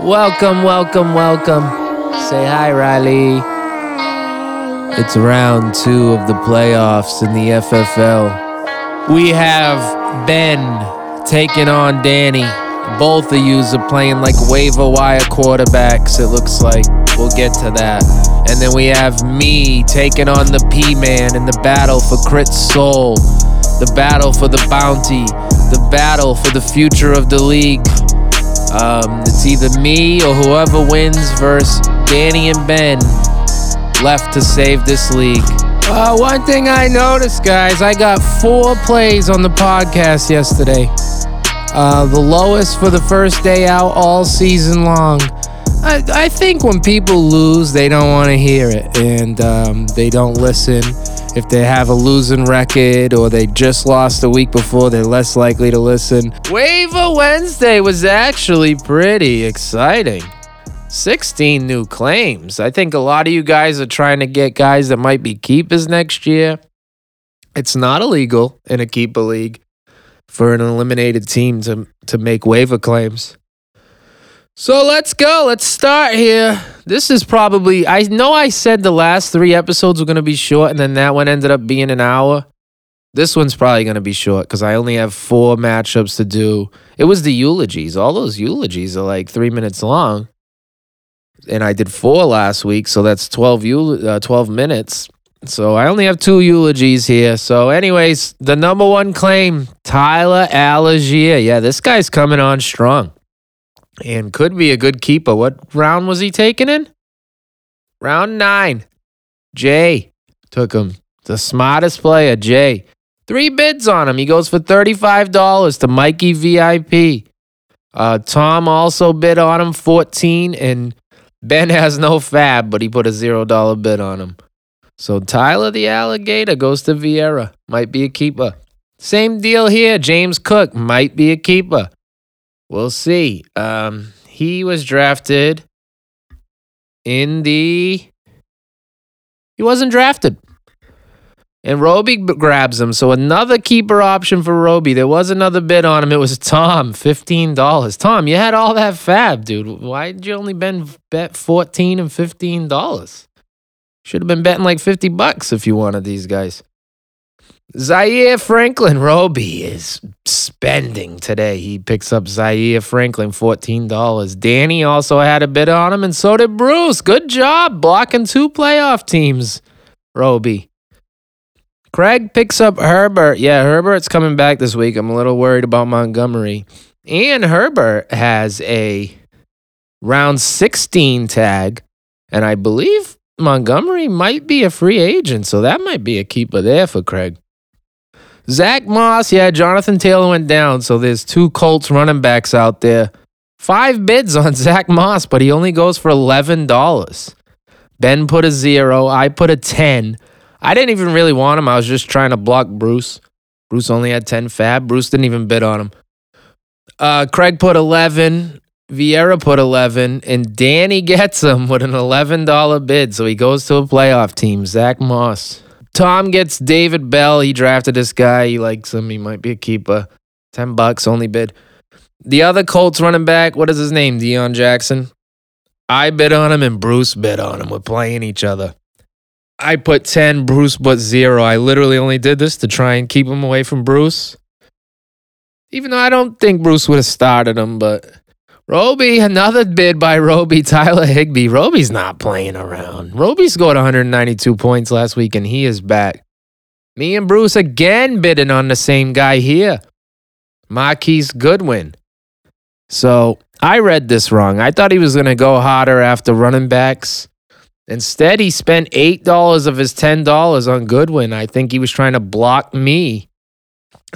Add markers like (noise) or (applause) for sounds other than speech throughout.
Welcome, welcome, welcome. Say hi, Riley. It's round two of the playoffs in the FFL. We have Ben taking on Danny. Both of yous are playing like waiver wire quarterbacks, it looks like. We'll get to that. And then we have me taking on the P Man in the battle for Crit Soul, the battle for the bounty, the battle for the future of the league. Um, it's either me or whoever wins versus Danny and Ben left to save this league. Uh, one thing I noticed, guys, I got four plays on the podcast yesterday. Uh, the lowest for the first day out all season long. I, I think when people lose, they don't want to hear it and um, they don't listen. If they have a losing record or they just lost the week before, they're less likely to listen. Waiver Wednesday was actually pretty exciting. 16 new claims. I think a lot of you guys are trying to get guys that might be keepers next year. It's not illegal in a keeper league for an eliminated team to, to make waiver claims. So let's go. Let's start here. This is probably, I know I said the last three episodes were going to be short, and then that one ended up being an hour. This one's probably going to be short because I only have four matchups to do. It was the eulogies. All those eulogies are like three minutes long. And I did four last week, so that's 12, eul- uh, 12 minutes. So I only have two eulogies here. So, anyways, the number one claim Tyler Allgeier. Yeah, this guy's coming on strong and could be a good keeper. What round was he taken in? Round nine. Jay took him. The smartest player, Jay. Three bids on him. He goes for $35 to Mikey VIP. Uh, Tom also bid on him 14 and Ben has no fab, but he put a $0 bid on him. So Tyler the Alligator goes to Vieira. Might be a keeper. Same deal here. James Cook might be a keeper. We'll see. Um, he was drafted in the. He wasn't drafted. And Roby grabs him. So another keeper option for Roby. There was another bid on him. It was Tom, $15. Tom, you had all that fab, dude. Why did you only been bet 14 and $15? Should have been betting like 50 bucks if you wanted these guys. Zaire Franklin Roby is spending today. He picks up Zaire Franklin $14. Danny also had a bid on him, and so did Bruce. Good job blocking two playoff teams, Roby. Craig picks up Herbert. Yeah, Herbert's coming back this week. I'm a little worried about Montgomery. And Herbert has a round 16 tag, and I believe Montgomery might be a free agent, so that might be a keeper there for Craig. Zach Moss, yeah, Jonathan Taylor went down, so there's two Colts running backs out there. Five bids on (laughs) Zach Moss, but he only goes for $11. Ben put a zero, I put a 10. I didn't even really want him, I was just trying to block Bruce. Bruce only had 10 fab. Bruce didn't even bid on him. Uh, Craig put 11. Vieira put 11. And Danny (laughs) gets him with an $11 bid. So he goes to a playoff team. Zach Moss. Tom gets David Bell. He drafted this guy. He likes him. He might be a keeper. 10 bucks only bid. The other Colts running back, what is his name? Deon Jackson. I bid on him and Bruce bid on him. We're playing each other. I put 10, Bruce put zero. I literally only did this to try and keep him away from Bruce. Even though I don't think Bruce would have started him, but Roby, another bid by Roby, Tyler Higbee. Roby's not playing around. Roby scored 192 points last week and he is back. Me and Bruce again bidding on the same guy here. Marquise Goodwin. So I read this wrong. I thought he was going to go hotter after running backs. Instead, he spent $8 of his $10 on Goodwin. I think he was trying to block me.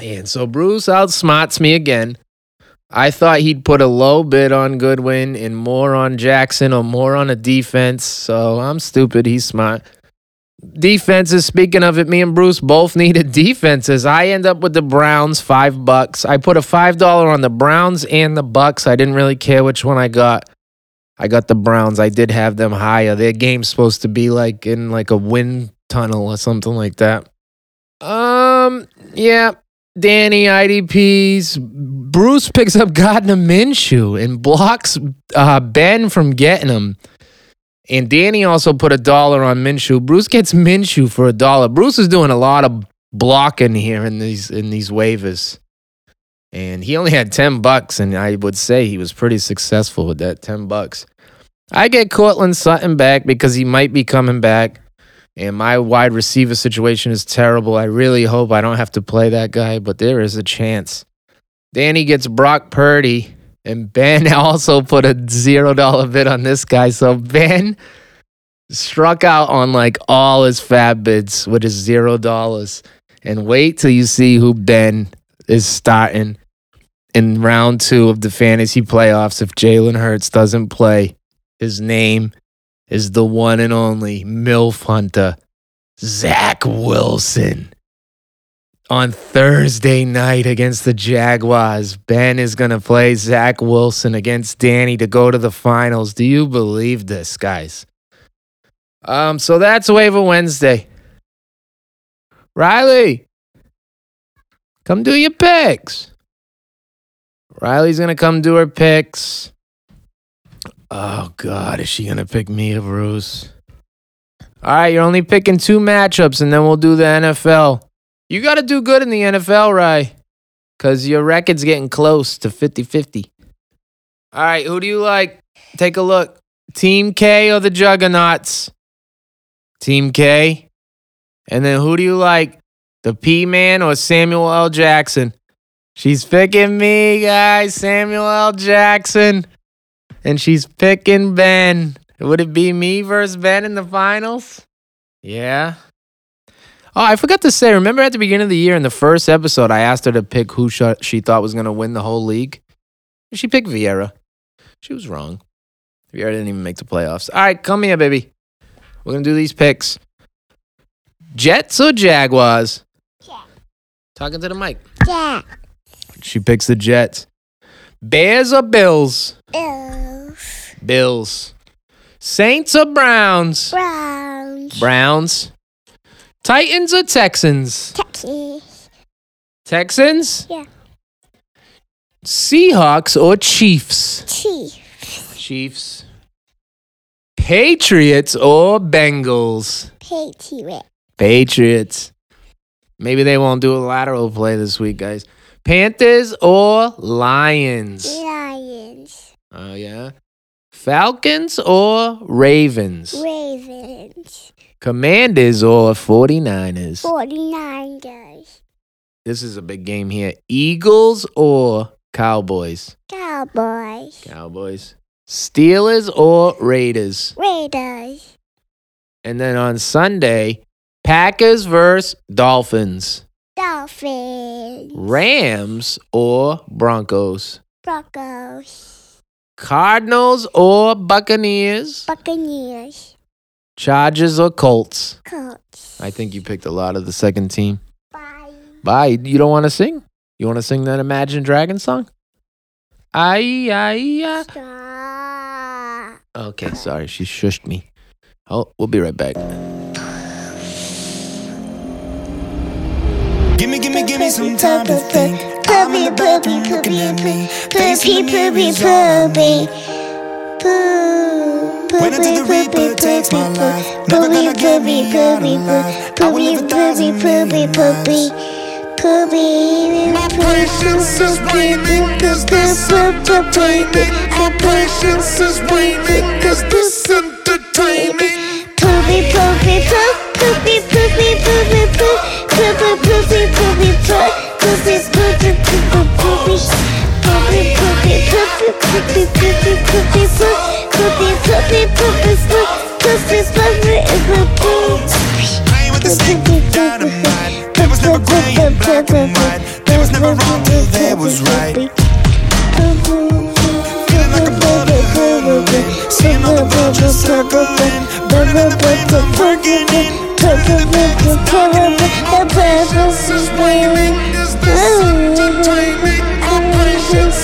And so Bruce outsmarts me again. I thought he'd put a low bid on Goodwin and more on Jackson or more on a defense. So I'm stupid. He's smart. Defenses, speaking of it, me and Bruce both needed (laughs) defenses. I end up with the Browns, five bucks. I put a five dollar on the Browns and the Bucks. I didn't really care which one I got. I got the Browns. I did have them higher. Their game's supposed to be like in like a wind tunnel or something like that. Um, yeah. Danny IDPs. Bruce picks up Gardner Minshew and blocks uh, Ben from getting him. And Danny also put a dollar on Minshew. Bruce gets Minshew for a dollar. Bruce is doing a lot of blocking here in these in these waivers. And he only had 10 bucks, and I would say he was pretty successful with that 10 bucks. I get Courtland Sutton back because he might be coming back. And my wide receiver situation is terrible. I really hope I don't have to play that guy, but there is a chance. Danny gets Brock Purdy, and Ben (laughs) also put a zero dollar bid on this guy. So Ben struck out on like all his fab bids, with his zero dollars. And wait till you see who Ben is starting in round two of the fantasy playoffs if Jalen Hurts doesn't play. His name is the one and only MILF Hunter, Zach Wilson. On Thursday night against the Jaguars, Ben is going to play Zach Wilson against Danny to go to the finals. Do you believe this, guys? Um, so that's waiver Wednesday. Riley, come do your picks. Riley's gonna come do her picks. Oh God, is she gonna pick me or Bruce? All right, you're only picking two matchups, and then we'll do the NFL. You got to do good in the NFL, Rye, because your record's getting close to 50 50. All right, who do you like? Take a look. Team K or the Juggernauts? Team K. And then who do you like? The P Man or Samuel L. Jackson? She's picking me, guys. Samuel L. Jackson. And she's picking Ben. Would it be me versus Ben in the finals? Yeah. Oh, I forgot to say, remember at the beginning of the year in the first episode, I asked her to pick who sh- she thought was going to win the whole league? She picked Vieira. She was wrong. Vieira didn't even make the playoffs. All right, come here, baby. We're going to do these picks. Jets or Jaguars? Yeah. Talking to the mic. Yeah. She picks the Jets. Bears or Bills? Ew. Bills. Saints or Browns? Browns. Browns. Titans or Texans? Texas. Texans? Yeah. Seahawks or Chiefs? Chiefs. Chiefs. Patriots or Bengals? Patriot. Patriots. Maybe they won't do a lateral play this week, guys. Panthers or Lions? Lions. Oh, yeah. Falcons or Ravens? Ravens. Commanders or 49ers? 49ers. This is a big game here. Eagles or Cowboys? Cowboys. Cowboys. Steelers or Raiders? Raiders. And then on Sunday, Packers versus Dolphins. Dolphins. Rams or Broncos? Broncos. Cardinals or Buccaneers? Buccaneers. Chargers or Colts? Colts. I think you picked a lot of the second team. Bye. Bye. You don't want to sing? You want to sing that Imagine Dragon song? Aye, aye, aye. Stop. Okay, sorry. She shushed me. Oh, we'll be right back. Gimme, gimme, gimme some time to think. I'm in the bathroom looking at me. Wait until the Reaper takes my life. Never gonna get me out alive. I will live a thousand poopy, poopy, poopy. My patience is waning, cause this entertaining. My patience is waning, cause this entertaining. Poopy, poopy, poop, poopy, poopy, poopy, poop, poopy, poopy, poopy, poop, poopy, poopy, poopy, poopy, poopy, poopy, poopy, poopy, poopy, poopy, poop, poopy, poopy, poopy, poop, poopy, poopy, poopy, poop. I ain't with the stick, dynamite. There was never gray and black and white. There was never wrong till there was right. Feeling like a butterfly, seeing all the world just circling. Burning the breath of working in. The purpose is waning, Is this entertaining?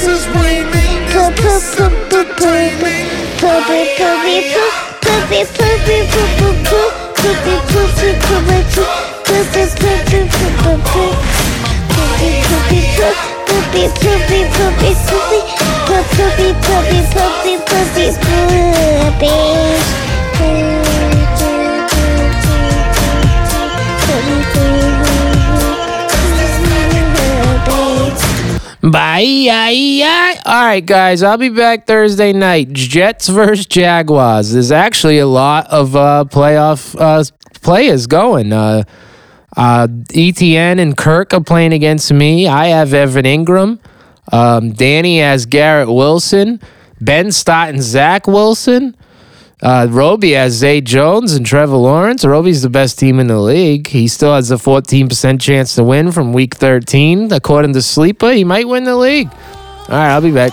Patience is waning. Is this entertaining? Poopy, poopy, poop, poopy, poopy, poop, poop, poop, poopy, poopy, poopy, poop, poopy, poopy, poopy, poop. poopy, poopy, poop, poopy, poopy, poopy, poopy, poop, poopy, Bye. All right, guys. I'll be back Thursday night. Jets versus Jaguars. There's actually a lot of uh, playoff uh, players going. Uh, uh, ETN and Kirk are playing against me. I have Evan Engram. Um, Danny has Garrett Wilson. Ben Stott and Zach Wilson. Uh, Roby has Zay Jones and Trevor Lawrence. Roby's the best team in the league. He still has a 14% chance to win from week 13. According to Sleeper, he might win the league. All right, I'll be back.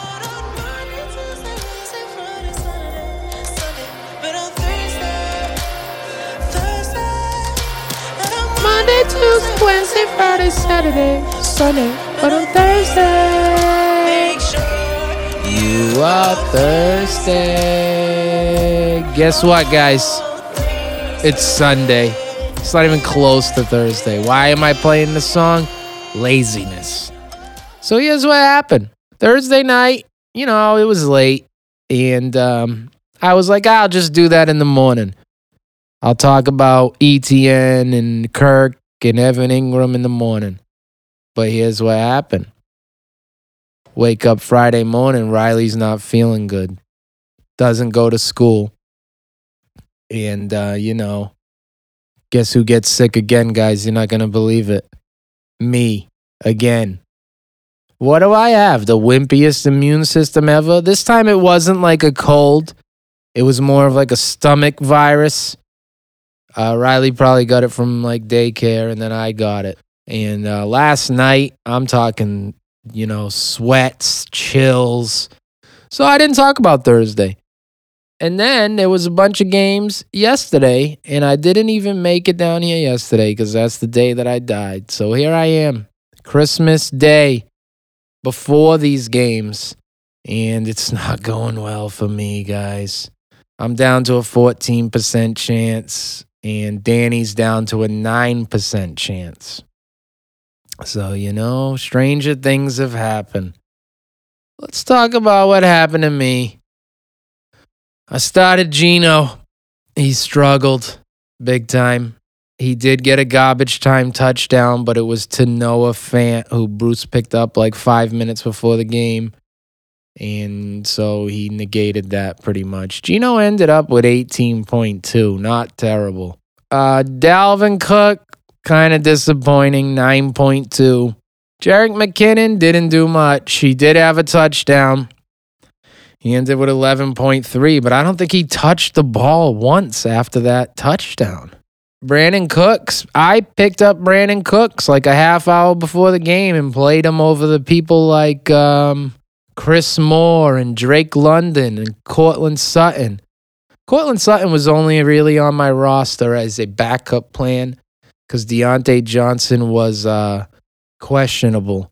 Monday, Tuesday, Wednesday, Friday, Saturday, Sunday, but on Thursday. You are Thursday. Guess what, guys? It's Sunday. It's not even close to Thursday. Why am I playing this song? Laziness. So here's what happened. Thursday night, you know, it was late. And um, I was like, I'll just do that in the morning. I'll talk about ETN and Kirk and Evan Engram in the morning. But here's what happened. Wake up Friday morning, Riley's not feeling good. Doesn't go to school. And, uh, you know, guess who gets sick again, guys? You're not going to believe it. Me, again. What do I have? The wimpiest immune system ever? This time it wasn't like a cold, it was more of like a stomach virus. Uh, Riley probably got it from like daycare, and then I got it. And uh, last night, I'm talking, you know, sweats, chills. So I didn't talk about Thursday. And then there was a bunch of games yesterday, and I didn't even make it down here yesterday because that's the day that I died. So here I am, Christmas Day, before these games, and it's (laughs) not going well for me, guys. I'm down to a 14% chance, and Danny's down to a 9% chance. So, you know, stranger things have happened. Let's talk about what happened to me. I started Geno. He struggled big time. He did get a garbage time touchdown, but it was to Noah Fant, who Bruce picked up like five minutes before the game. And so he negated that pretty much. Geno ended up with 18.2. Not terrible. Uh, Dalvin Cook, kind of disappointing, 9.2. Jerick McKinnon didn't do much. He did have a touchdown. He ended with 11.3, but I don't think he touched the ball once after that touchdown. Brandin Cooks, I picked up Brandin Cooks like a half hour before the game and played him over the people like um, Chris Moore and Drake London and Courtland Sutton. Courtland Sutton was only really on my roster as a backup plan because Diontae Johnson was uh, questionable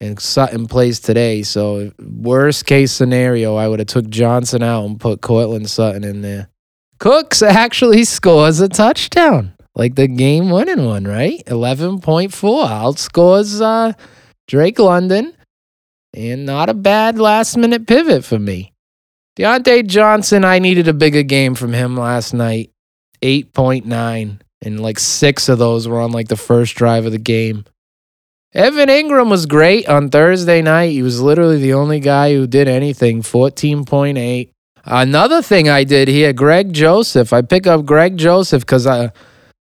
and Sutton plays today. So worst case scenario, I would have took Johnson out and put Courtland Sutton in there. Cooks actually (laughs) scores a touchdown, like the game winning one, right? 11.4 outscores uh, Drake London, and not a bad last minute pivot for me. Diontae Johnson, I needed a bigger game from him last night. 8.9, and like six of those were on like the first drive of the game. Evan Engram was great on Thursday night. He was literally the only guy who did anything, 14.8. Another thing I did here, Greg Joseph. I pick up Greg Joseph because I,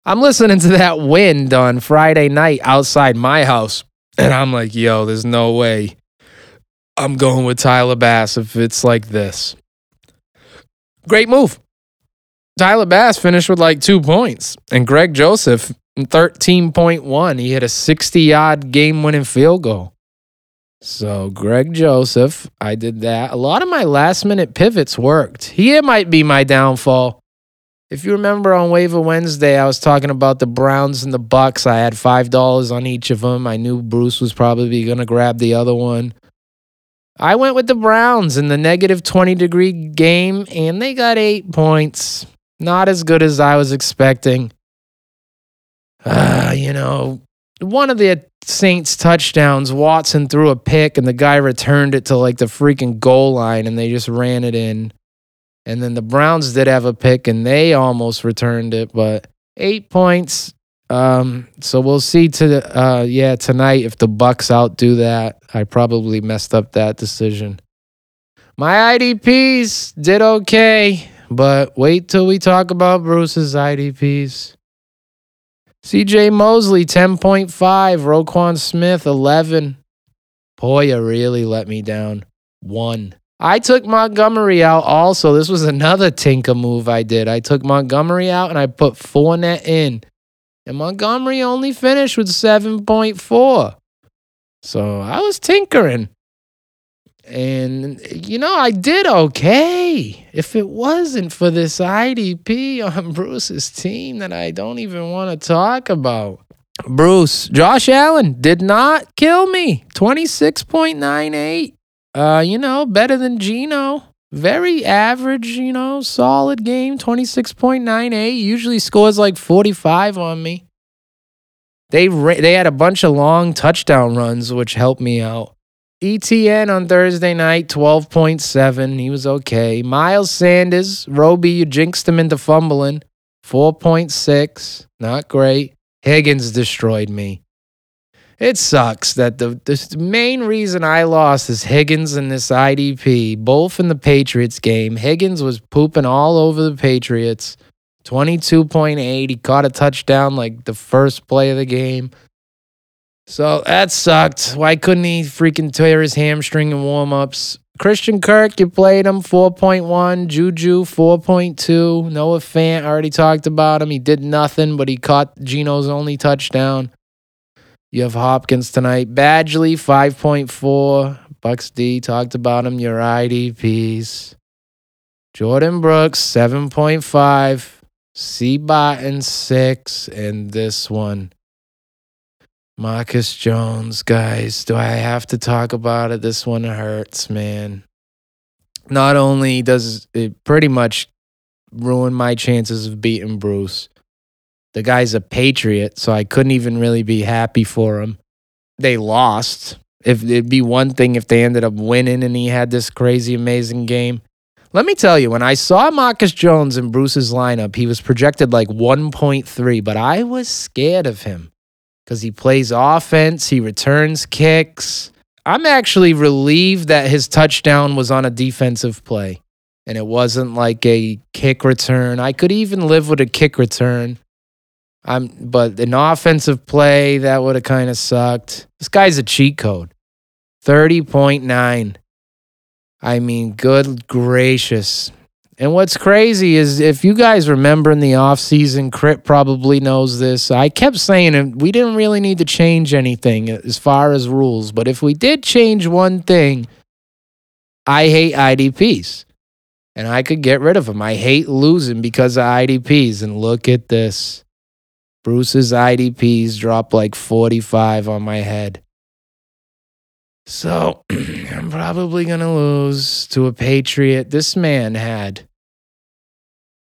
I'm listening to that wind on Friday night outside my house. (clears throat) And I'm like, yo, there's no way I'm going with Tyler Bass if it's like this. Great move. Tyler Bass finished with like two points, and Greg Joseph 13.1. He hit a 60 yard game winning field goal. So, Greg Joseph, I did that. A lot of my last minute pivots worked. Here might be my downfall. If you remember on Waiver Wednesday, I was talking about the Browns and the Bucks. I had $5 on each of them. I knew Bruce was probably going to grab the other one. I went with the Browns in the negative 20 degree game, and they got eight points. Not as good as I was expecting. Uh, you know, one of the Saints touchdowns, Watson threw a pick and the guy returned it to like the freaking goal line and they just ran it in. And then the Browns did have a pick and they almost returned it, but eight points. Um, so we'll see to uh yeah, tonight if the Bucks outdo that. I probably messed up that decision. My IDPs did okay, but wait till we talk about Bruce's IDPs. CJ Mosley, 10.5. Roquan Smith, 11. Poyer really let me down. One. I took Montgomery out also. This was another tinker move I did. I took Montgomery out and I put Fournette in. And Montgomery only finished with 7.4. So I was tinkering. And, you know, I did okay. If it wasn't for this IDP on (laughs) Bruce's team that I don't even want to talk about. Bruce, Josh Allen did not kill me. 26.98. Uh, you know, better than Geno. Very average, you know, solid game. 26.98. Usually scores like 45 on me. They ra- they had a bunch of long touchdown runs, which helped me out. ETN on Thursday night, 12.7. He was okay. Miles Sanders, Roby, you jinxed him into fumbling. 4.6. Not great. Higgins destroyed me. It sucks that the, the main reason I lost is Higgins and this IDP, both in the Patriots game. Higgins was pooping all over the Patriots. 22.8. He caught a touchdown like the first play of the game. So that sucked. Why couldn't he freaking tear his hamstring in warm ups? Christian Kirk, you played him 4.1. Juju 4.2. Noah Fant, I already talked about him. He did nothing, but he caught Geno's only touchdown. You have Hopkins tonight. Badgley 5.4. Bucks D talked about him. Your IDPs. Jordyn Brooks 7.5. C Botton 6. And this one. Marcus Jones, guys, do I have to talk about it? This one hurts, man. Not only does it pretty much ruin my chances of beating Bruce, the guy's a patriot, so I couldn't even really be happy for him. They lost. If it'd be one thing if they ended up winning and he had this crazy amazing game. Let me tell you, when I saw Marcus Jones in Bruce's lineup, he was projected like 1.3, but I was scared of him because he plays offense, he returns kicks. I'm actually relieved that his touchdown was on a defensive play and it wasn't like a kick return. I could even live with a kick return. I'm but an offensive play that would have kind of sucked. This guy's a cheat code. 30.9. I mean, good gracious. And what's crazy is if you guys remember in the offseason, Crit probably knows this. I kept saying we didn't really need to change anything as far as rules. But if we did change one thing, I hate IDPs. And I could get rid of them. I hate losing because of IDPs. And look at this. Bruce's IDPs dropped like 45 on my head. So (clears throat) I'm probably going to lose to a Patriot. This man had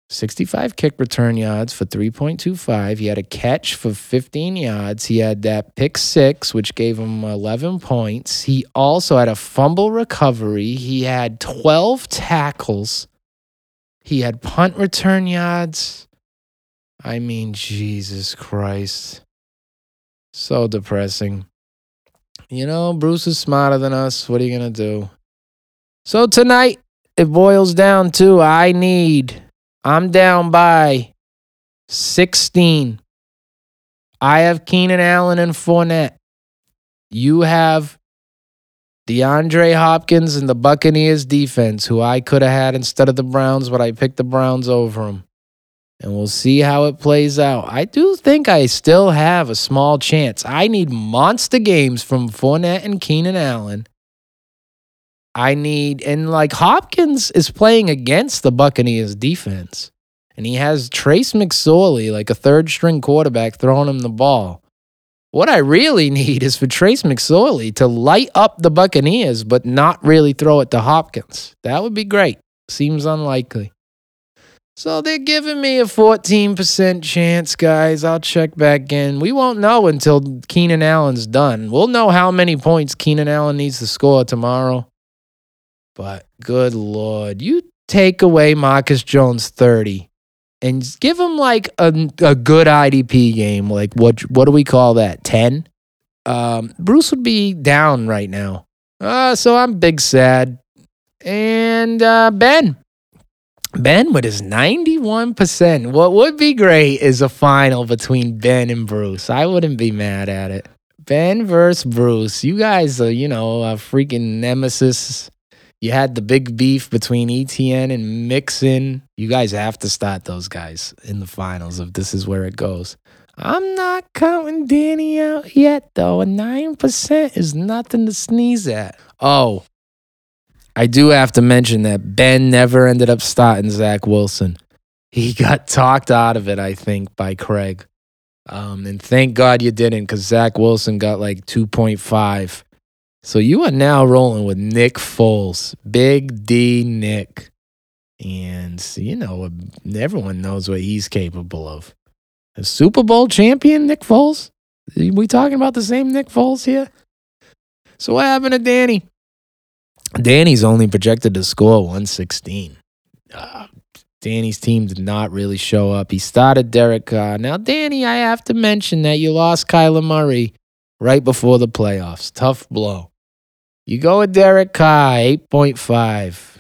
65 kick return yards for 3.25. He had a catch for 15 yards. He had that pick six, which gave him 11 points. He also had a fumble recovery. He had 12 tackles. He had punt return yards. I mean, Jesus Christ. So depressing. You know, Bruce is smarter than us. What are you going to do? So tonight, it boils down to I need, I'm down by 16. I have Keenan Allen and Fournette. You have DeAndre Hopkins and the Buccaneers defense, who I could have had instead of the Browns, but I picked the Browns over them and we'll see how it plays out. I do think I still have a small chance. I need monster games from Fournette and Keenan Allen. I need, and like Hopkins is playing against the Buccaneers defense, and he has Trace McSorley, like a third string quarterback, throwing him the ball. What I really (laughs) need is for Trace McSorley to light up the Buccaneers, but not really throw it to Hopkins. That would be great. Seems unlikely. So they're giving me a 14% chance, guys. I'll check back in. We won't know until Keenan Allen's done. We'll know how many points Keenan Allen needs to score tomorrow. But good lord, you take away Marcus Jones 30 and give him like a, a good IDP game. Like what what do we call that? 10? Um, Bruce would be down right now. Uh, so I'm big sad. And uh, Ben, Ben with his 91%. What would be great is a final between Ben and Bruce. I wouldn't be mad at it. Ben versus Bruce. You guys are, you know, a freaking nemesis. You had the big beef between ETN and Mixon. You guys have to start those guys in the finals if this is where it goes. I'm not counting Danny out yet, though. A 9% is nothing to sneeze at. Oh, I do have to mention that Ben never ended up starting Zach Wilson. He (laughs) got talked out of it, I think, by Craig. Um, and thank God you didn't, because Zach Wilson got like 2.5. So you are now rolling with Nick Foles, Big D Nick. And, you know, everyone knows what he's capable of. A Super Bowl champion, Nick Foles? Are we talking about the same Nick Foles here? So what happened to Danny? Danny's only projected to score 116. Uh, Danny's team did not really show up. He started Derek Carr. Now, Danny, I have to mention that you lost Kyler Murray right before the playoffs. Tough blow. You go with Derek Carr, 8.5.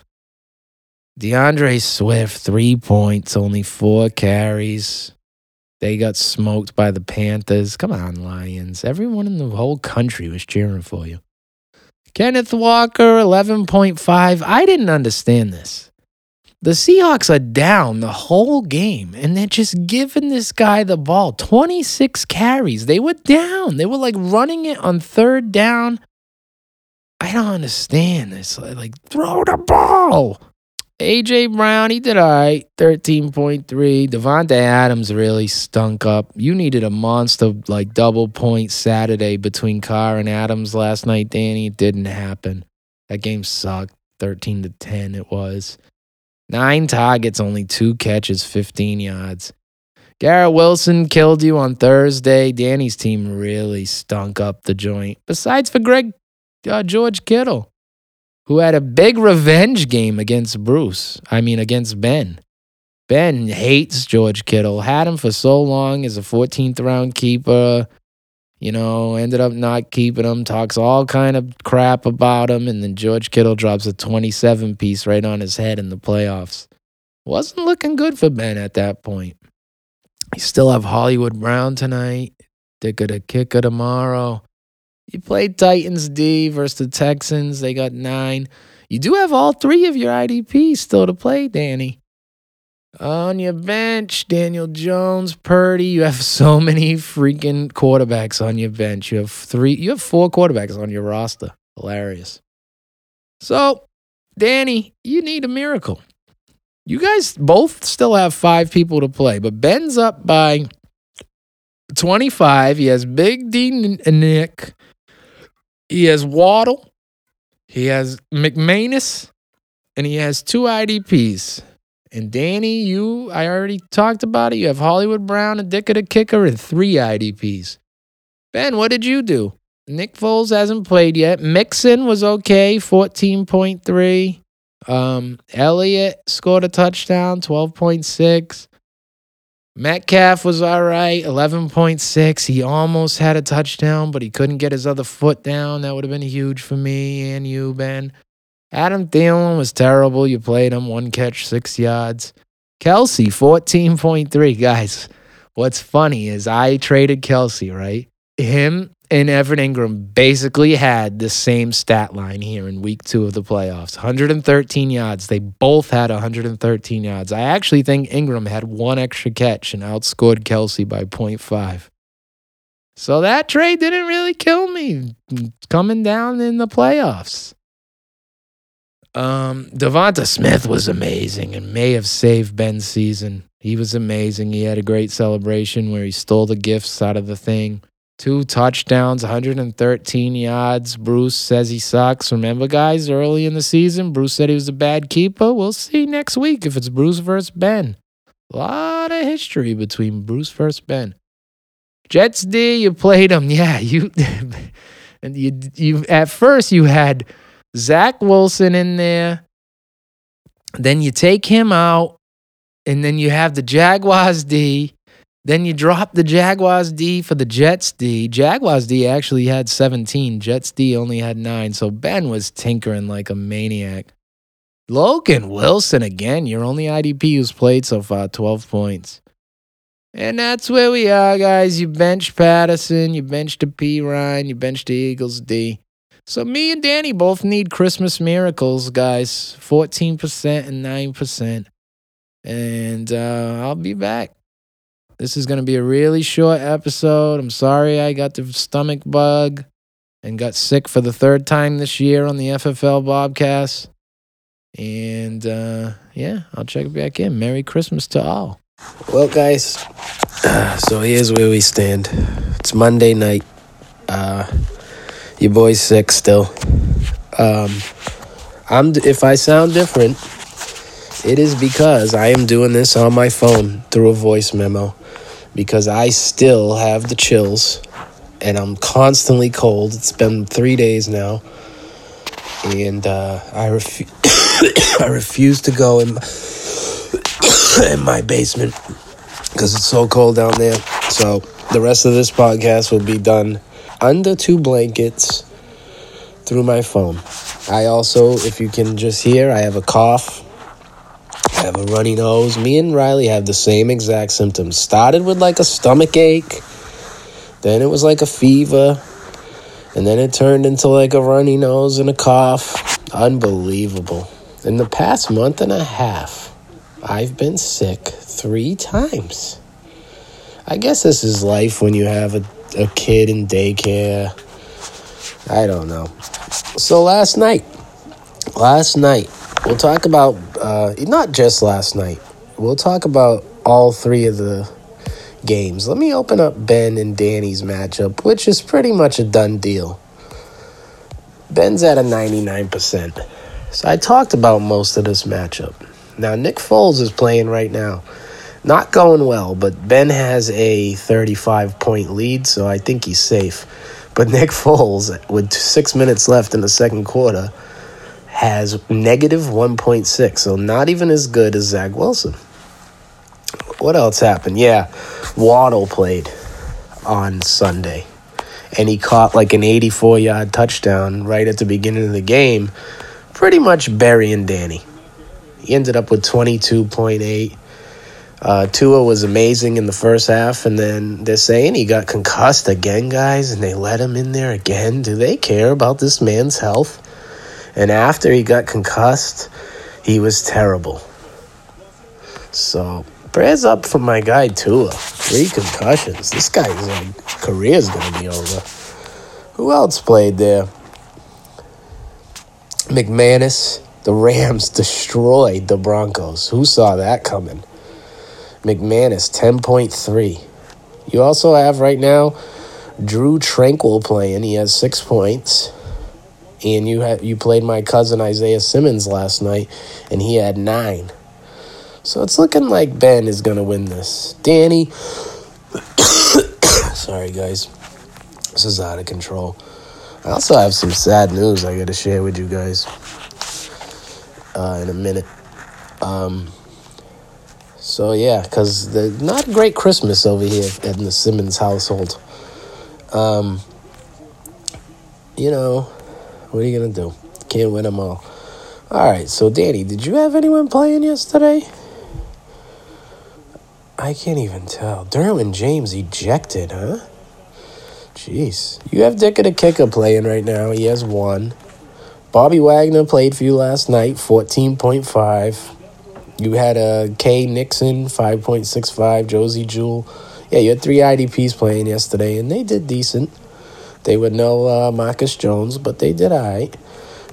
DeAndre Swift, three points, only four carries. They got smoked by the Panthers. Come on, Lions. Everyone in the whole country was cheering for you. Kenneth Walker, 11.5. I didn't understand this. The Seahawks are down the whole game, and they're just giving this guy the ball. 26 carries. They were down. They were like running it on third down. I don't understand this. Like, throw the ball. AJ Brown, he did all right, 13.3. Davante Adams really stunk up. You needed a monster like double point Saturday between Carr and Adams last night, Danny. It didn't happen. That game sucked. 13 to 10 it was. Nine targets, only two catches, 15 yards. Garrett Wilson killed you on Thursday. Danny's team really stunk up the joint. Besides for Greg uh, George Kittle who had a big revenge game against Bruce. I mean, against Ben. Ben hates George Kittle, had him for so long as a 14th round keeper. You know, ended up not keeping him, talks all kind of crap about him, and then George Kittle drops a 27 piece right on his head in the playoffs. Wasn't looking good for Ben at that point. You still have Hollywood Brown tonight. They're gonna kick it tomorrow. You played Titans D versus the Texans. They got nine. You do have all three of your IDPs still to play, Danny. On your bench, Daniel Jones, Purdy. You have (laughs) so many freaking quarterbacks on your bench. You have three, you have four quarterbacks on your roster. Hilarious. So, Danny, you need a miracle. You guys both still have five people to play, but Ben's up by 25. He has Big D Nick. He has Waddle, he has McManus, and he has two IDPs. And Danny, you, I already talked about it. You have Hollywood Brown, a dick of the kicker, and three IDPs. Ben, what did you do? Nick Foles hasn't played yet. Mixon was okay, 14.3. Um, Elliott scored a touchdown, 12.6. Metcalf was all right, 11.6. He almost had a touchdown, but he couldn't get his other foot down. That would have been huge for me and you, Ben. Adam Thielen was terrible. You played him, one catch, six yards. Kelce, 14.3. Guys, what's funny is I traded Kelce, right? Him and Evan Engram basically had the same stat line here in week two of the playoffs 113 yards. They both had 113 yards. I actually think Engram had one extra catch and outscored Kelce by 0.5. So that trade didn't really kill me coming down in the playoffs. Um, Devonta Smith was amazing and may have saved Ben's season. He was amazing. He had a great celebration where he stole the gifts out of the thing. Two touchdowns, 113 yards. Bruce says he sucks. Remember, guys, early in the season, Bruce said he was a bad keeper. We'll see next week if it's Bruce versus Ben. A lot of history between Bruce versus Ben. Jets D, you played them. (laughs) Yeah, you (laughs) and you you at first you had Zach Wilson in there. Then you take him out, and then you have the Jaguars D. Then you drop the Jaguars D for the Jets D. Jaguars D actually had 17. Jets D only had nine. So Ben was tinkering like a maniac. Logan Wilson again, your only IDP who's played so far, 12 points. And that's where we are, guys. You bench Patterson, you bench the P Ryan, you bench the Eagles D. So me and Danny both need Christmas miracles, guys. 14% and 9%. And uh, I'll be back. This is going to be a really short episode. I'm sorry I got the stomach bug and got sick for the third time this year on the FFL Bobcast. And uh, yeah, I'll check back in. Merry Christmas to all. Well, guys, (clears throat) so here's where we stand. It's Monday night. Uh, your boy's sick still. Um, I'm. If I sound different, it is because I am doing this on my phone through a voice memo because I still have the chills and I'm constantly cold. It's been three days now, and uh, I refuse. (coughs) I refuse to go in my, (coughs) in my basement because it's so cold down there. So the rest of this podcast will be done under two blankets through my phone. I also, if you can just hear, I have a cough. Have a runny nose. Me and Riley have the same exact symptoms. Started with like a stomach ache, then it was like a fever, and then it turned into like a runny nose and a cough. Unbelievable. In the past month and a half, I've been sick three times. I guess this is life when you have a, a kid in daycare. I don't know. So last night, last night, we'll talk about, uh, not just last night, we'll talk about all three of the games. Let me open up Ben and Danny's matchup, which is pretty much a done deal. Ben's at a 99%. So I talked about most of this matchup. Now, Nick Foles is playing right now. Not going well, but Ben has a 35 point lead, so I think he's safe. But Nick Foles, with six minutes left in the second quarter, has negative 1.6, so not even as good as Zach Wilson. What else happened? Yeah, Waddle played on Sunday, and he caught like an 84 yard touchdown right at the beginning of the game, pretty much burying Danny. He ended up with 22.8. Uh, Tua was amazing in the first half, and then they're saying he got concussed again, guys, and they let him in there again. Do they care about this man's health? And after he got concussed, he was terrible. So prayers up for my guy Tua. Three concussions. This guy's like career's gonna be over. Who else played there? McManus. The Rams (laughs) destroyed the Broncos. Who saw that coming? McManus, 10.3. You also have right now Drue Tranquill playing. He has six points. And you had you played my cousin Isaiah Simmons last night, and he had nine. So it's looking like Ben is gonna win this. Danny, (coughs) sorry guys, this is out of control. I also have some sad news I gotta share with you guys uh, in a minute. Um, so yeah, because the not a great Christmas over here in the Simmons household. Um, you know, what are you gonna do? Can't win them all. All right, so Danny, did you have anyone playing yesterday? I can't even tell. Derwin James ejected, huh? Jeez. You have Dicker the Kicker playing right now. He has one. Bobby Wagner played for you last night, 14.5. You had uh, a K Nixon, 5.65. Josey Jewell. Yeah, you had three IDPs playing yesterday, and they did decent. They were no uh, Marcus Jones, but they did all right.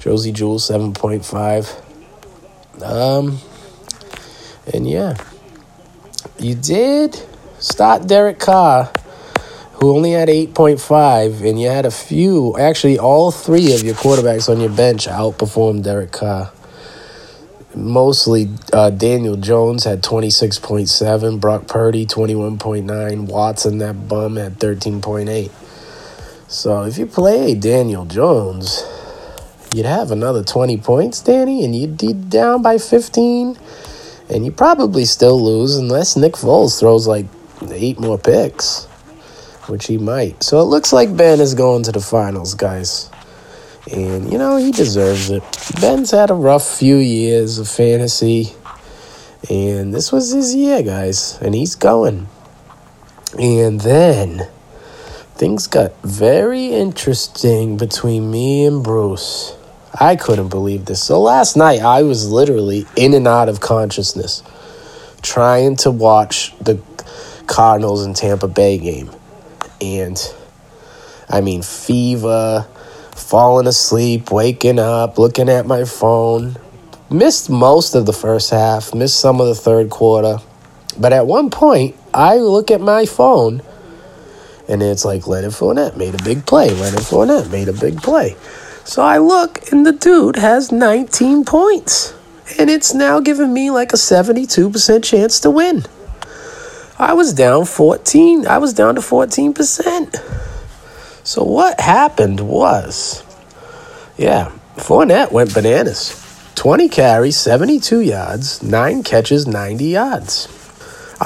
Josey Jewell, 7.5. Um, and yeah, you did start Derek Carr, who only had 8.5, and you had a few, actually, all three of your quarterbacks on your bench outperformed Derek Carr. mostly uh, Daniel Jones had 26.7, Brock Purdy 21.9, Watson, that bum, had 13.8. So if you play Daniel Jones, you'd have another 20 points, Danny, and you'd be down by 15, and you probably still lose unless Nick Foles throws like eight more picks, which he might. So it looks like Ben is going to the finals, guys. And, you know, he deserves it. Ben's had a rough few years of fantasy. And this was his year, guys. And he's going. And then things got very interesting between me and Bruce. I couldn't believe this. So last night, I was literally in and out of consciousness trying to watch the Cardinals and Tampa Bay game. And I mean, fever falling asleep, waking up, looking at my phone. Missed most of the first half, missed some of the third quarter. But at one point, I look at my phone and it's like Leonard Fournette made a big play. Leonard Fournette made a big play. So I look and the dude has 19 points. And it's now giving me like a 72% chance to win. I was down 14. I was down to 14%. So what happened was, yeah, Fournette went bananas. 20 carries, 72 yards, 9 catches, 90 yards.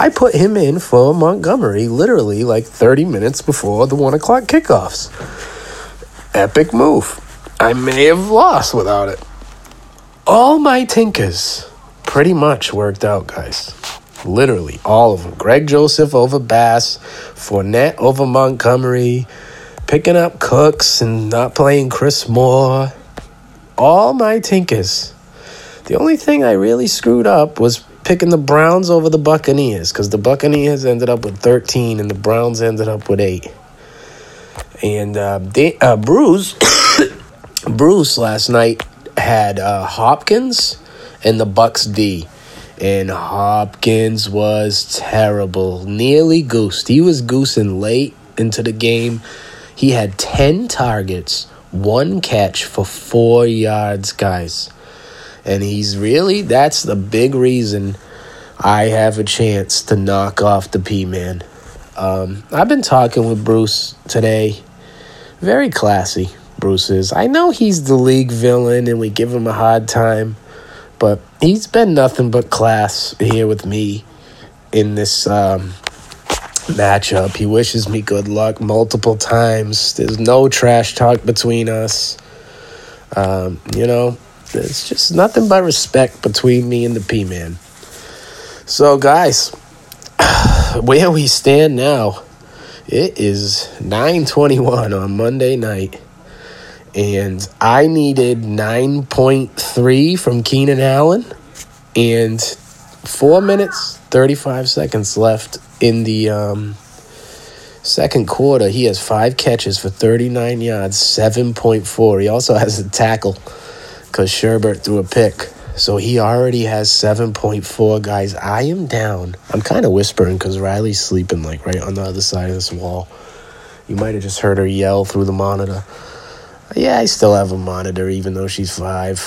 I put him in for Montgomery literally like 30 minutes before the 1 o'clock kickoffs. Epic move. I may have lost without it. All my tinkers pretty much worked out, guys. Literally, all of them. Greg Joseph over Bass, Fournette over Montgomery, picking up Cooks and not playing Chris Moore. All my tinkers. The only thing I really screwed up was picking the Browns over the Buccaneers because the Buccaneers ended up with 13 and the Browns ended up with 8. And uh, they, uh, Bruce, (coughs) Bruce last night had uh, Hopkins and the Bucs D. And Hopkins was terrible. Nearly goosed. He was goosing late into the game. He had 10 targets, one catch for four yards, guys. And he's really, that's the big reason I have a chance to knock off the P Man. Um, I've been talking with Bruce today. Very classy, Bruce is. I know he's the league villain and we give him a hard time, but he's been nothing but class here with me in this um, matchup. He wishes me good luck multiple times. There's no trash talk between us. Um, you know, there's just nothing but respect between me and the P Man. So, guys, (sighs) where we stand now, it is 9:21 on Monday night, and I needed 9.3 from Keenan Allen, and four minutes 35 seconds left in the um, second quarter. He has five catches for 39 yards, 7.4. He also has a tackle because Sherbert threw a pick. So he already has 7.4 guys. I am down. I'm kind of whispering because Riley's sleeping like right on the other side of this wall. You might have just heard her yell through the monitor. Yeah, I still have a monitor even though she's five.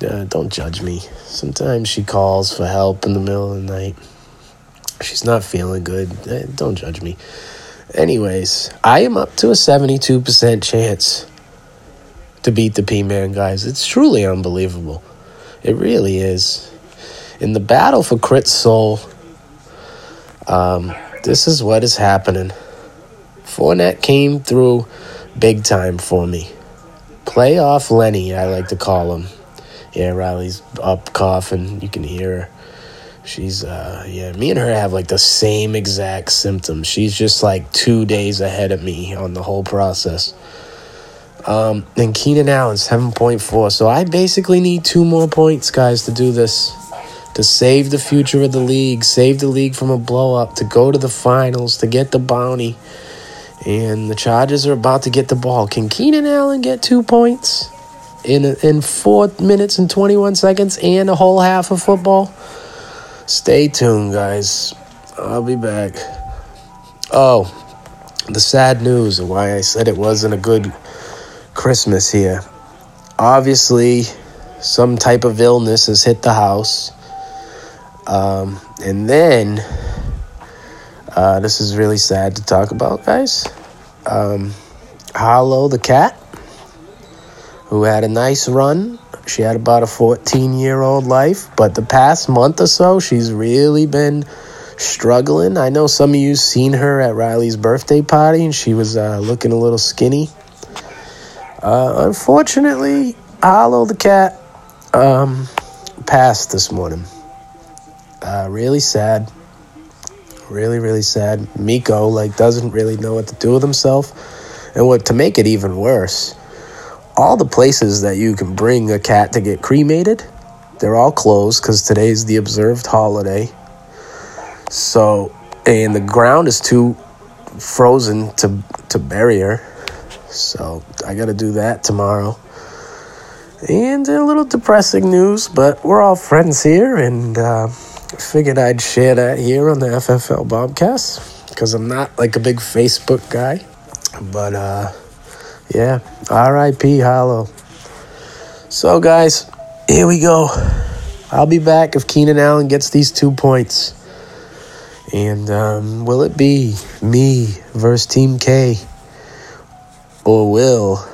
Uh, don't judge me. Sometimes she calls for help in the middle of the night. She's not feeling good. Eh, don't judge me. Anyways, I am up to a 72% chance to beat the P Man, guys. It's truly unbelievable. It really is. In the battle for Crit Soul, um, this is what is happening. Fournette came through big time for me. Playoff Lenny, I like to call him. Yeah, Riley's up coughing. You can hear her. She's, uh, yeah, me and her have like the same exact symptoms. She's just like two days ahead of me on the whole process. Um, and Keenan Allen, 7.4. So I basically need two more points, guys, to do this. To save the future of the league, save the league from a blow up, to go to the finals, to get the bounty. And the Chargers are about to get the ball. Can Keenan Allen get two points in, in four minutes and 21 seconds and a whole half of football? Stay tuned, guys. I'll be back. Oh, the sad news of why I said it wasn't a good Christmas here. Obviously, some type of illness has hit the house. Um, and then, uh, this is really sad to talk about, guys. Um, Hollow the cat, who had a nice run. She had about a 14 year old life, but the past month or so, she's really been struggling. I know some of you seen her at Riley's birthday party, and she was uh, looking a little skinny. Uh, unfortunately, Hollow the cat um, passed this morning. Uh, really sad. Really, really sad. Miko like doesn't really know what to do with himself, and what to make it even worse, all the places that you can bring a cat to get cremated, they're all closed because today's the observed holiday. So, and the ground is too frozen to to bury her. So I got to do that tomorrow. And a little depressing news, but we're all friends here, and uh, figured I'd share that here on the FFL Bobcast because I'm not like a big Facebook guy. But uh, yeah, R.I.P. Hollow. So, guys, here we go. I'll be back if Keenan Allen gets these two points. And um, will it be me versus Team K? Or will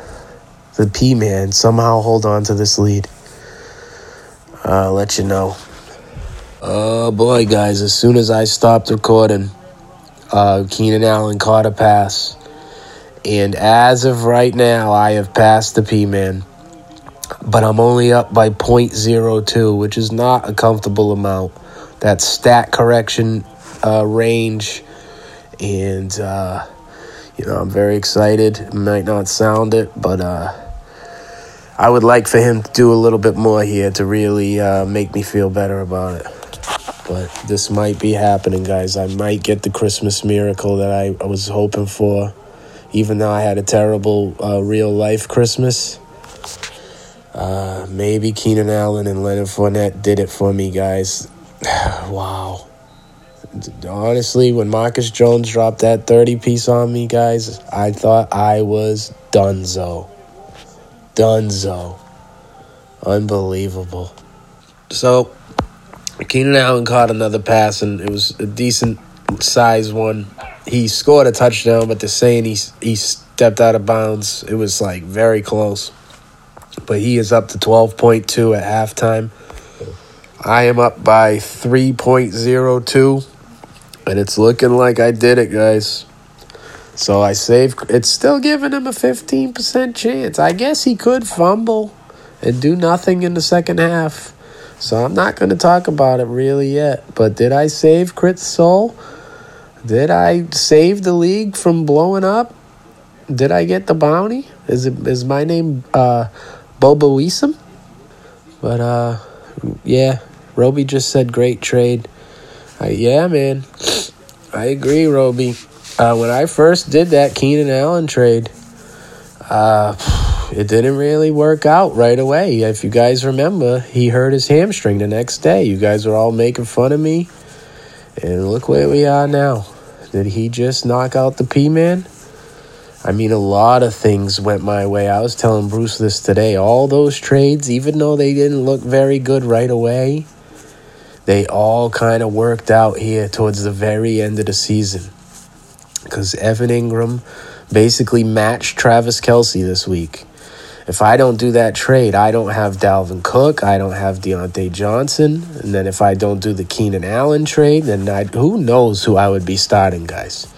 the P Man somehow hold on to this lead? I'll let you know. Oh boy, guys, as soon as I stopped recording, uh, Keenan Allen caught a pass. And as of right now, I have passed the P Man. But I'm only up by 0.02, which is not a comfortable amount. That stat correction uh, range. And, uh, you know, I'm very excited. Might not sound it, but uh, I would like for him to do a little bit more here to really uh, make me feel better about it. But this might be happening, guys. I might get the Christmas miracle that I, I was hoping for, even though I had a terrible uh, real life Christmas. Uh, maybe Keenan Allen and Leonard Fournette did it for me, guys. (sighs) wow. Honestly, when Marcus Jones dropped that 30 piece on me, guys, I thought I was donezo. Donezo. Unbelievable. So, Keenan Allen caught another pass, and it was a decent size one. He scored a touchdown, but they're saying he, he stepped out of bounds. It was like very close. But he is up to 12.2 at halftime. I am up by 3.02, and it's looking like I did it, guys. So I saved. It's still giving him a 15% chance. I guess he could fumble and do nothing in the second half. So I'm not going to talk about it really yet. But did I save Crit Soul? Did I save the league from blowing up? Did I get the bounty? Is it is my name uh, Isom? But uh, yeah, Roby just said great trade. Uh, yeah, man, I agree, Roby. Uh, when I first did that Keenan Allen trade, uh, it didn't really work out right away. If you guys remember, he hurt his hamstring the next day. You guys were all making fun of me. And look where we are now. Did he just knock out the P Man? I mean, a lot of things went my way. I was telling Bruce this today. All those trades, even though they didn't look very good right away, they all kind of worked out here towards the very end of the season. Because Evan Engram basically matched Travis Kelce this week. If I don't do that trade, I don't have Dalvin Cook. I don't have Diontae Johnson. And then if I don't do the Keenan Allen trade, then I, who knows who I would be starting, guys.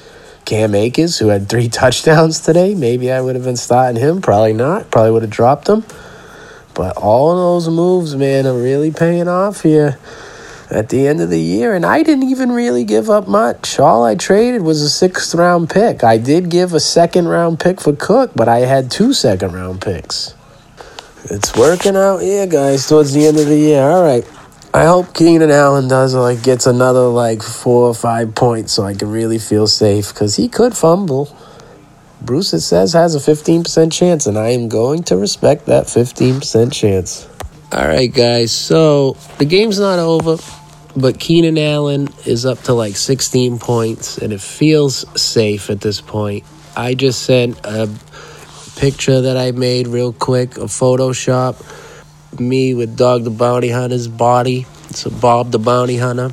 Cam Akers, who had three (laughs) touchdowns today, maybe I would have been starting him. Probably not. Probably would have dropped him. But all those moves, man, are really paying off here at the end of the year. And I didn't even really give up much. All I traded was a sixth round pick. I did give a second round pick for Cook, but I had two second round picks. It's working out here, guys, towards the end of the year. All right. I hope Keenan Allen does like gets another like four or five points so I can really feel safe because he could fumble. Bruce it says has a fifteen percent chance, and I am going to respect that fifteen percent chance. All right, guys. So the game's not over, but Keenan Allen is up to like 16 points, and it feels safe at this point. I just sent a picture that I made real quick a Photoshop. me with Dog the Bounty Hunter's body. So Bob the Bounty Hunter.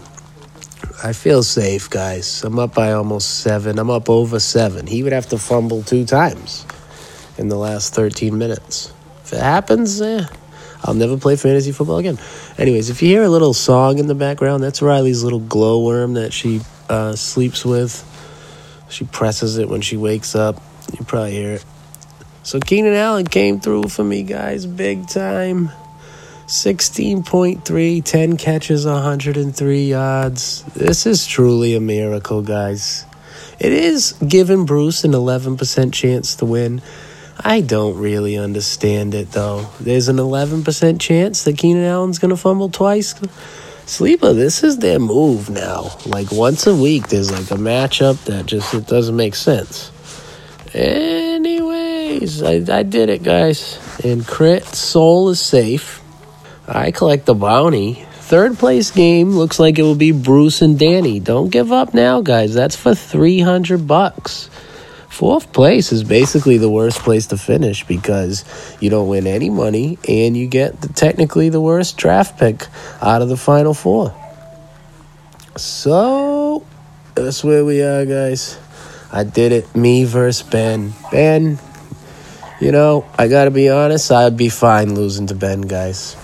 I feel safe, guys. I'm up by almost seven. I'm up over seven. He would have to fumble two times in the last 13 minutes. If it happens, eh, I'll never play fantasy football again. Anyways, if you hear a little song in the background, that's Riley's little glowworm that she uh, sleeps with. She presses it when she wakes up. You probably hear it. So Keenan Allen came through for me, guys, big time. 16.3, 10 catches, 103 yards. This is truly a miracle, guys. It is giving Bruce an 11% chance to win. I don't really understand it, though. There's an 11% chance that Keenan Allen's going to fumble twice. Sleeper, this is their move now. Like once a week, there's like a matchup that just it doesn't make sense. Anyways, I, I did it, guys. And crit soul is safe. I collect the bounty. Third place game looks like it will be Bruce and Danny. Don't give up now, guys. That's for 300 bucks. Fourth place is basically the worst place to finish because you don't win any money and you get the, technically the worst draft pick out of the final four. So that's where we are, guys. I did it. Me versus Ben. Ben, you know, I gotta be honest, I'd be fine losing to Ben, guys.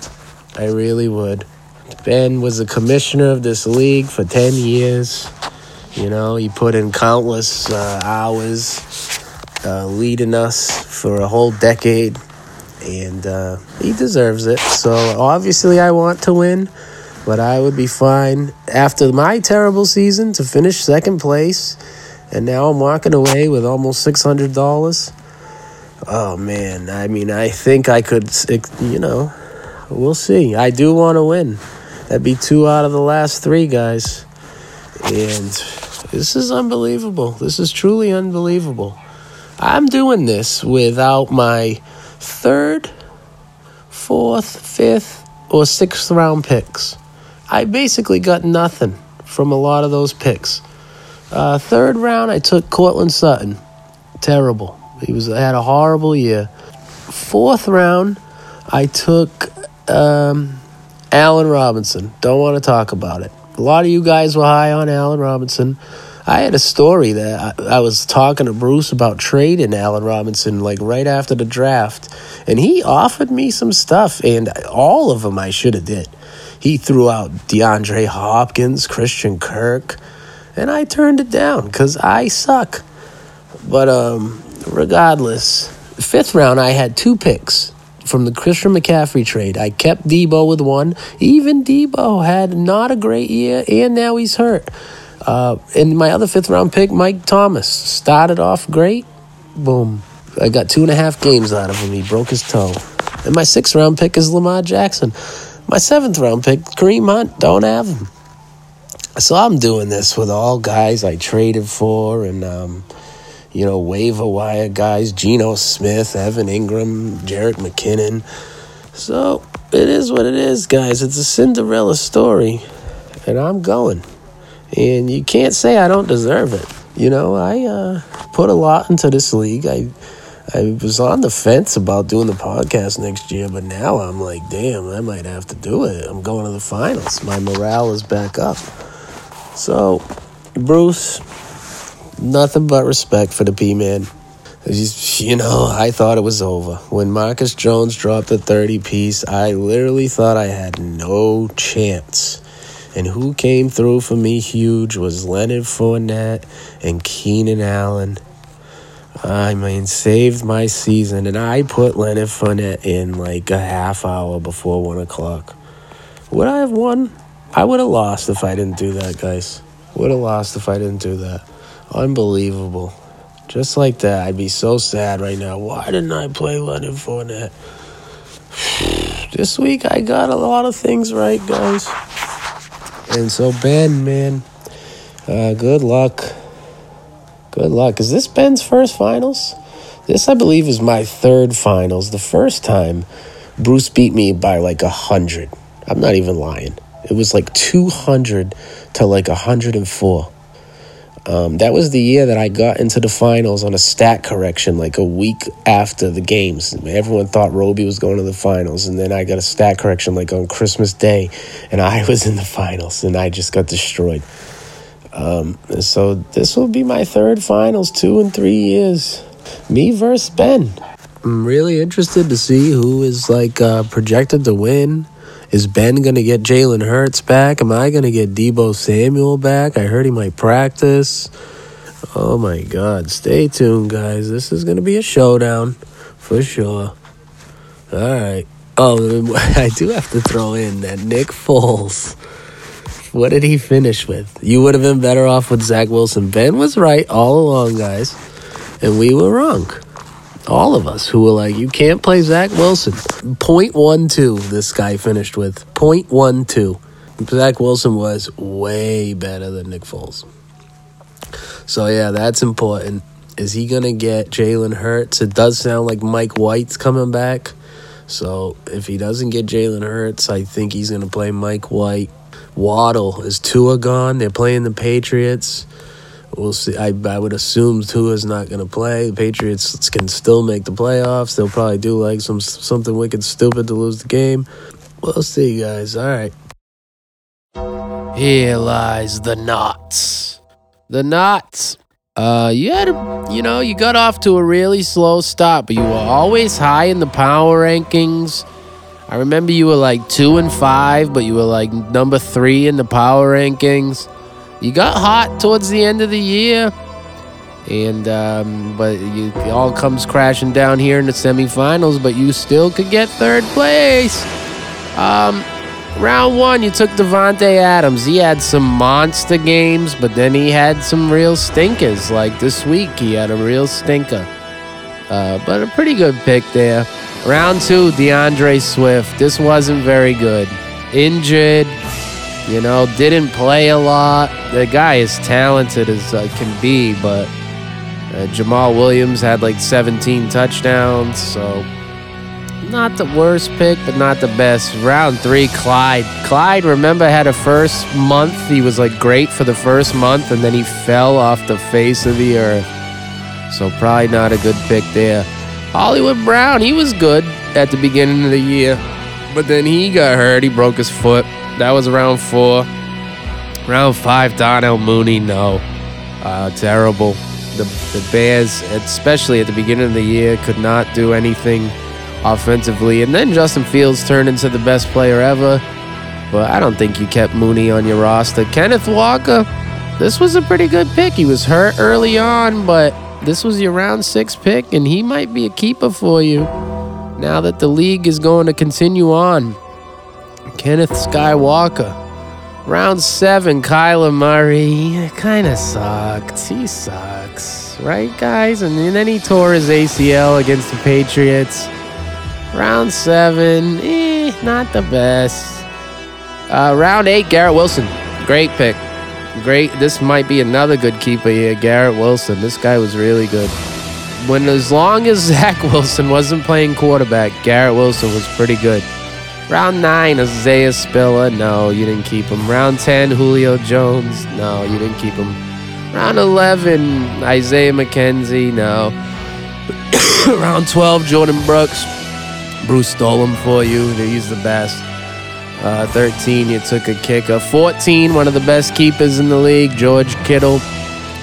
I really would. Ben was the commissioner of this league for 10 years. You know, he put in countless uh, hours uh, leading us for a whole decade, and uh, he deserves it. So obviously, I want to win, but I would be fine after my terrible season to finish second place, and now I'm walking away with almost six hundred dollars. Oh man, I mean, I think I could, you know, we'll see. I do want to win. That'd be two out of the last three guys, and this is unbelievable. This is truly unbelievable. I'm doing this without my third, fourth, fifth, or sixth round picks. I basically got nothing from a lot of those picks. Uh, third round, I took Courtland Sutton. Terrible. He was had a horrible year. Fourth round, I took um, Allen Robinson. Don't want to talk about it. A lot of you guys were high on Allen Robinson. I had a story that I, I, was talking to Bruce about trading Allen Robinson like right after the draft, and he offered me some stuff, and all of them I should have did. He threw out DeAndre Hopkins, Christian Kirk, and I turned it down because I suck. But um, regardless, fifth round I had two picks from the Christian McCaffrey trade. I kept Deebo with one. Even Deebo had not a great year, and now he's hurt. Uh, and my other fifth round pick, Mike Thomas, started off great. Boom. I got two and a half games out of him. He broke his toe. And my sixth round pick is Lamar Jackson. My seventh round pick, Kareem Hunt, don't have him. So I'm doing this with all guys I traded for and, um, you know, waiver wire guys, Geno Smith, Evan Engram, Jerick McKinnon. So it is what it is, guys. It's a Cinderella story. And I'm going and you can't say I don't deserve it. You know, I uh, put a lot into this league. I I was on the fence about doing the podcast next year, but now I'm like, damn, I might have to do it. I'm going to the finals. My morale is back up. So, Bruce, nothing but respect for the P man. You know, I thought it was over. When Marcus Jones dropped the 30 piece, I literally thought I had no chance. And who came through for me huge was Leonard Fournette and Keenan Allen. I mean, saved my season, and I put Leonard Fournette in like a half hour before one o'clock. Would I have won? I would have lost if I didn't do that, guys. Would have lost if I didn't do that. Unbelievable. Just like that, I'd be so sad right now. Why didn't I play Leonard Fournette? (sighs) this week I got a lot of things right, guys. And so, Ben, man, uh, good luck. Good luck. Is this Ben's first finals? This, I believe, is my third finals. The first time, Bruce beat me by like a hundred. I'm not even lying. It was like 200 to like 104. Um, that was the year that I got into the finals on a stat correction, like a week after the games. Everyone thought Roby was going to the finals, and then I got a stat correction like on Christmas Day, and I (laughs) was in the finals, and I just got destroyed. Um, so this will be my third finals, two and three years. Me versus Ben. I'm really interested to see who is like uh, projected to win. Is Ben gonna get Jalen Hurts back? Am I gonna get Deebo Samuel back? I heard he might practice. Oh my God! Stay tuned, guys. This is gonna be a showdown for sure. All right. Oh, (laughs) I do have to throw in that Nick Foles. What did he finish with? You would have been better off with Zach Wilson. Ben was right all along, guys, and we were wrong. All of us who were like, you can't play Zach Wilson. 0.12 this guy finished with. 0.12. Zach Wilson was way better than Nick Foles. So, yeah, that's important. Is he going to get Jalen Hurts? It does sound like Mike White's coming back. So, if he doesn't get Jalen Hurts, I think he's going to play Mike White. Waddle is Tua gone. They're playing the Patriots. We'll see. I, I would assume Tua's not going to play. The Patriots can still make the playoffs. They'll probably do like some something wicked stupid to lose the game. We'll see, guys. All right. Here lies the knots. The knots. Uh, you had, a, you know, you got off to a really slow start, but you were always high in the power rankings. I remember you were like two and five, but you were like number three in the power rankings. You got hot towards the end of the year, and um, but you, it all comes crashing down here in the semifinals. But you still could get third place. Um, round one, you took Davante Adams. He had some monster games, but then he had some real stinkers. Like this week, he had a real stinker. Uh, but a pretty good pick there. Round two, D'Andre Swift. This wasn't very good. Injured, you know, didn't play a lot. The guy is talented as uh, can be, but uh, Jamaal Williams had like 17 touchdowns, so not the worst pick, but not the best. Round three, Clyde. Clyde, remember, had a first month. He was like great for the first month, and then he fell off the face of the earth. So probably not a good pick there. Hollywood Brown, he was good at the beginning of the year, but then he got hurt. He broke his foot. That was round four. Round five, Darnell Mooney, no. Uh, terrible. The, the Bears, especially at the beginning of the year, could not do anything offensively. And then Justin Fields turned into the best player ever. But I don't think you kept Mooney on your roster. Kenneth Walker, this was a pretty good pick. He was hurt early on, but this was your round six pick, and he might be a keeper for you now that the league is going to continue on. Kenneth Skywalker. Round seven, Kyler Murray. Kind of sucked. He sucks. Right, guys? And then he tore his ACL against the Patriots. Round seven, eh, not the best. Uh, round eight, Garrett Wilson. Great pick. Great. This might be another good keeper here, Garrett Wilson. This guy was really good. When as long as (laughs) Zach Wilson wasn't playing quarterback, Garrett Wilson was pretty good. Round nine, Isaiah Spiller. No, you didn't keep him. Round 10, Julio Jones. No, you didn't keep him. Round 11, Isaiah McKenzie. No. (coughs) Round 12, Jordyn Brooks. Bruce stole him for you. He's the best. Uh, 13, you took a kicker. 14, one of the best keepers in the league, George Kittle.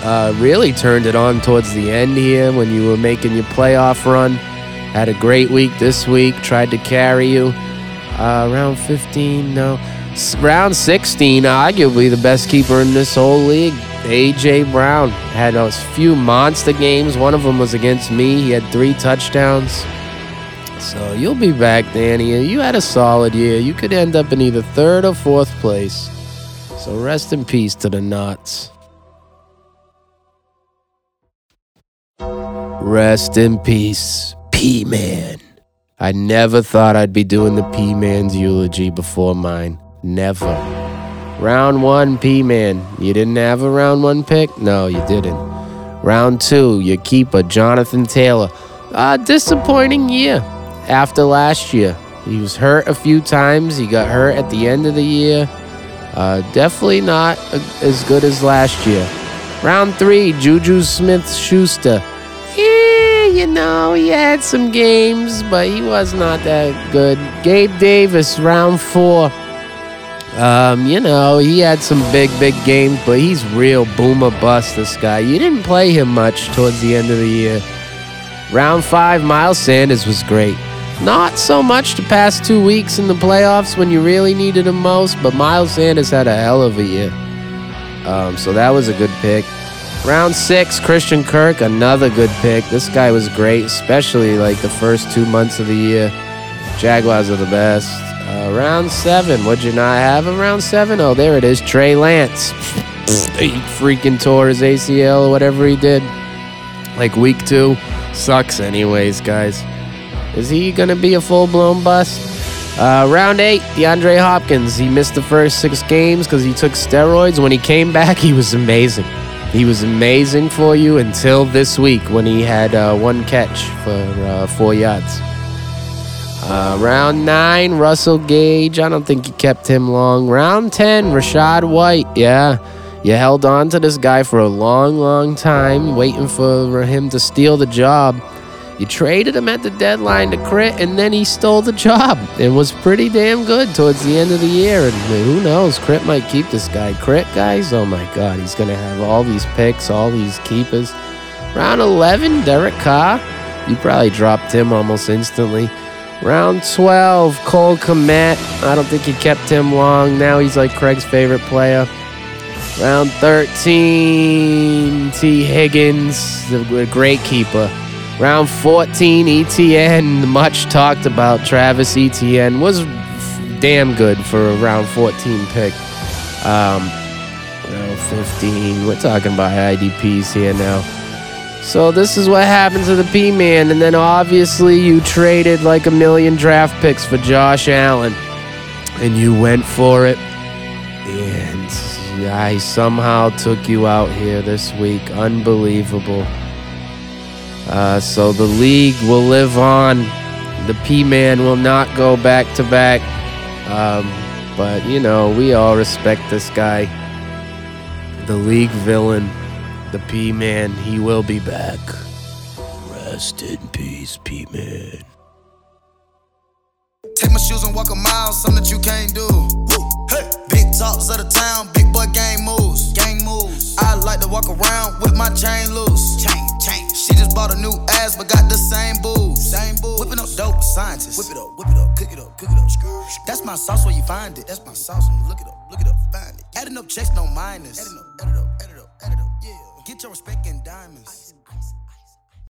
Uh, really turned it on towards the end here when you were making your playoff run. Had a great week this week, tried to carry you. Uh, round 15, no. Round 16, arguably the best keeper in this whole league, A.J. Brown. Had a few monster games. One of them was against me. He had three touchdowns. So you'll be back, Danny. You had a solid year. You could end up in either third or fourth place. So rest in peace to the Knots. Rest in peace, P Man. I never thought I'd be doing the P Man's eulogy before mine. Never. Round one, P Man. You didn't have a round one pick? No, you didn't. Round two, your keeper, Jonathan Taylor. Uh, disappointing year after last year. He was hurt a few times. He got hurt at the end of the year. Uh, definitely not as good as last year. Round three, Juju Smith Schuster. You know, he had some games, but he was not that good. Gabe Davis, round four. Um, you know, he had some big, big games, but he's real boomer bust, this guy. You didn't play him much towards the end of the year. Round five, Miles Sanders was great. Not so much the past two weeks in the playoffs when you really needed him most, but Miles Sanders had a hell of a year. Um, so that was a good pick. Round six, Christian Kirk, another good pick. This guy was great, especially like the first two months of the year. Jaguars are the best. Uh, round seven, what'd you not have in round seven? Oh, there it is, Trey Lance. (laughs) he freaking tore his ACL or whatever he did. Like week two. Sucks, anyways, guys. Is he going to be a full blown bust? Uh, round eight, DeAndre Hopkins. He missed the first six games because he took steroids. When he came back, he was amazing. He was amazing for you until this week when he had uh, one catch for uh, four yards. Uh, round nine, Russell Gage. I don't think you kept him long. Round 10, Rachaad White. Yeah, you held on to this guy for a long, long time, waiting for him to steal the job. You traded him at the deadline to Crit, and then he stole the job. It was pretty damn good towards the end of the year. And who knows? Crit might keep this guy. Crit, guys, oh my God, he's going to have all these picks, all these keepers. Round 11, Derek Carr. You probably dropped him almost instantly. Round 12, Cole Kmet. I don't think you kept him long. Now he's like Craig's favorite player. Round 13, Tee Higgins, the great keeper. Round 14, Etienne, much talked about. Travis Etienne, was damn good for a round 14 pick. Um, round 15, we're talking about IDPs here now. So this is what happened to the P Man, and then obviously you traded like a million draft picks for Josh Allen, and you went for it, and I somehow took you out here this week. Unbelievable. Uh, so the league will live on. The P Man will not go back to back. Um, but you know, we all respect this guy. The league villain. The P Man, he will be back. Rest in peace, P Man. Take my shoes and walk a mile, something that you can't do. Hey. Big talks of the town, big boy gang moves. Gang moves. I like to walk around with my chain loose. Chain. She just bought a new ass, but got the same booze. Same booze. Whipping up dope scientists. Whip it up, whip it up, cook it up, cook it up. That's my sauce where you find it. That's my sauce when you look it up, look it up, find it. Adding up checks, no minus. Adding up, add it up, add it up, add it up, yeah. Get your respect